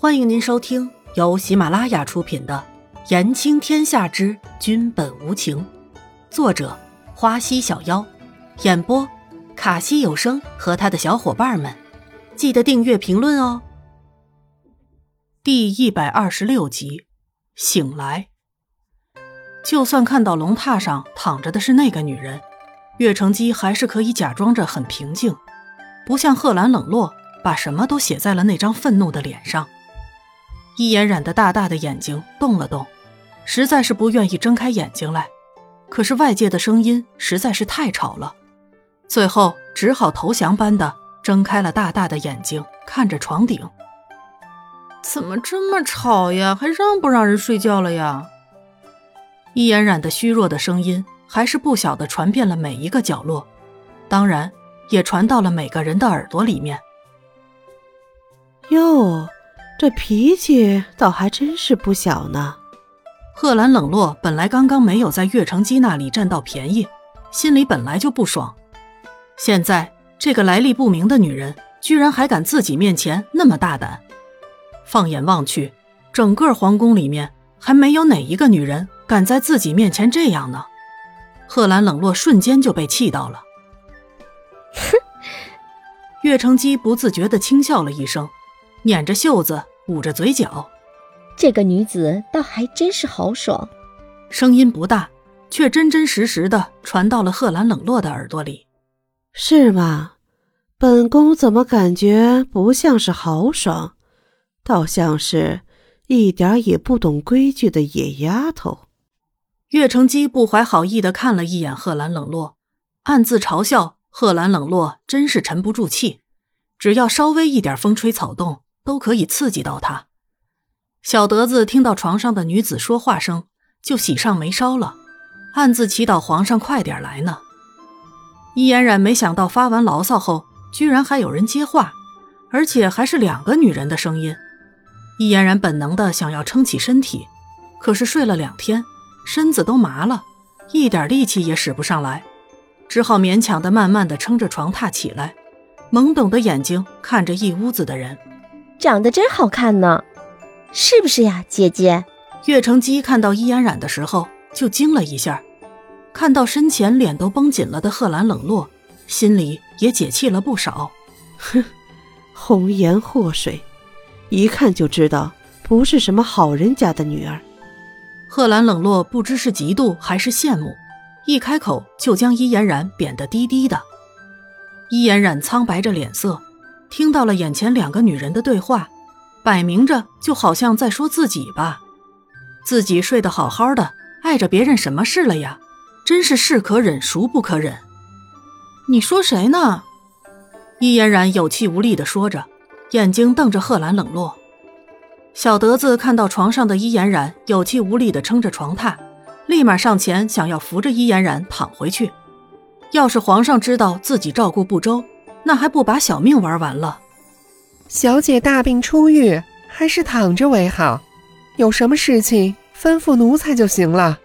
欢迎您收听由喜马拉雅出品的《言情天下之君本无情》，作者花溪小妖，演播卡西有声和他的小伙伴们。记得订阅、评论哦。第一百二十六集，醒来。就算看到龙榻上躺着的是那个女人，岳成基还是可以假装着很平静，不像贺兰冷落，把什么都写在了那张愤怒的脸上。伊颜染的大大的眼睛动了动，实在是不愿意睁开眼睛来，可是外界的声音实在是太吵了，最后只好投降般的睁开了大大的眼睛，看着床顶。怎么这么吵呀？还让不让人睡觉了呀？伊颜染的虚弱的声音还是不小的传遍了每一个角落，当然也传到了每个人的耳朵里面。哟。这脾气倒还真是不小呢。贺兰冷落本来刚刚没有在岳成基那里占到便宜，心里本来就不爽。现在这个来历不明的女人居然还敢自己面前那么大胆，放眼望去，整个皇宫里面还没有哪一个女人敢在自己面前这样呢。贺兰冷落瞬间就被气到了。哼，岳成基不自觉地轻笑了一声。捻着袖子，捂着嘴角，这个女子倒还真是豪爽。声音不大，却真真实实的传到了贺兰冷落的耳朵里。是吗？本宫怎么感觉不像是豪爽，倒像是一点也不懂规矩的野丫头。岳成基不怀好意的看了一眼贺兰冷落，暗自嘲笑贺兰冷落真是沉不住气，只要稍微一点风吹草动。都可以刺激到他。小德子听到床上的女子说话声，就喜上眉梢了，暗自祈祷皇上快点来呢。伊嫣然没想到发完牢骚后，居然还有人接话，而且还是两个女人的声音。伊嫣然本能的想要撑起身体，可是睡了两天，身子都麻了，一点力气也使不上来，只好勉强的慢慢的撑着床榻起来，懵懂的眼睛看着一屋子的人。长得真好看呢，是不是呀，姐姐？岳成基看到伊嫣然的时候就惊了一下，看到身前脸都绷紧了的贺兰冷落，心里也解气了不少。哼，红颜祸水，一看就知道不是什么好人家的女儿。贺兰冷落不知是嫉妒还是羡慕，一开口就将伊嫣然贬得低低的。伊嫣然苍白着脸色。听到了眼前两个女人的对话，摆明着就好像在说自己吧。自己睡得好好的，碍着别人什么事了呀？真是是可忍，孰不可忍！你说谁呢？伊嫣然有气无力地说着，眼睛瞪着贺兰冷落。小德子看到床上的伊嫣然有气无力地撑着床榻，立马上前想要扶着伊嫣然躺回去。要是皇上知道自己照顾不周，那还不把小命玩完了？小姐大病初愈，还是躺着为好。有什么事情吩咐奴才就行了。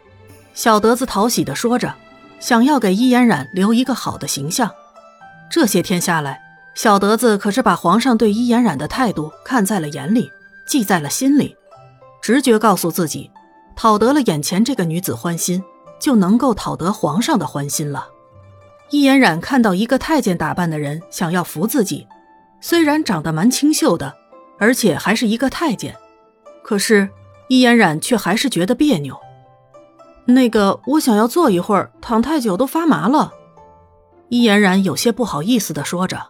小德子讨喜的说着，想要给伊嫣然留一个好的形象。这些天下来，小德子可是把皇上对伊嫣然的态度看在了眼里，记在了心里。直觉告诉自己，讨得了眼前这个女子欢心，就能够讨得皇上的欢心了。伊嫣然看到一个太监打扮的人想要扶自己，虽然长得蛮清秀的，而且还是一个太监，可是伊嫣然却还是觉得别扭。那个，我想要坐一会儿，躺太久都发麻了。伊嫣然有些不好意思的说着。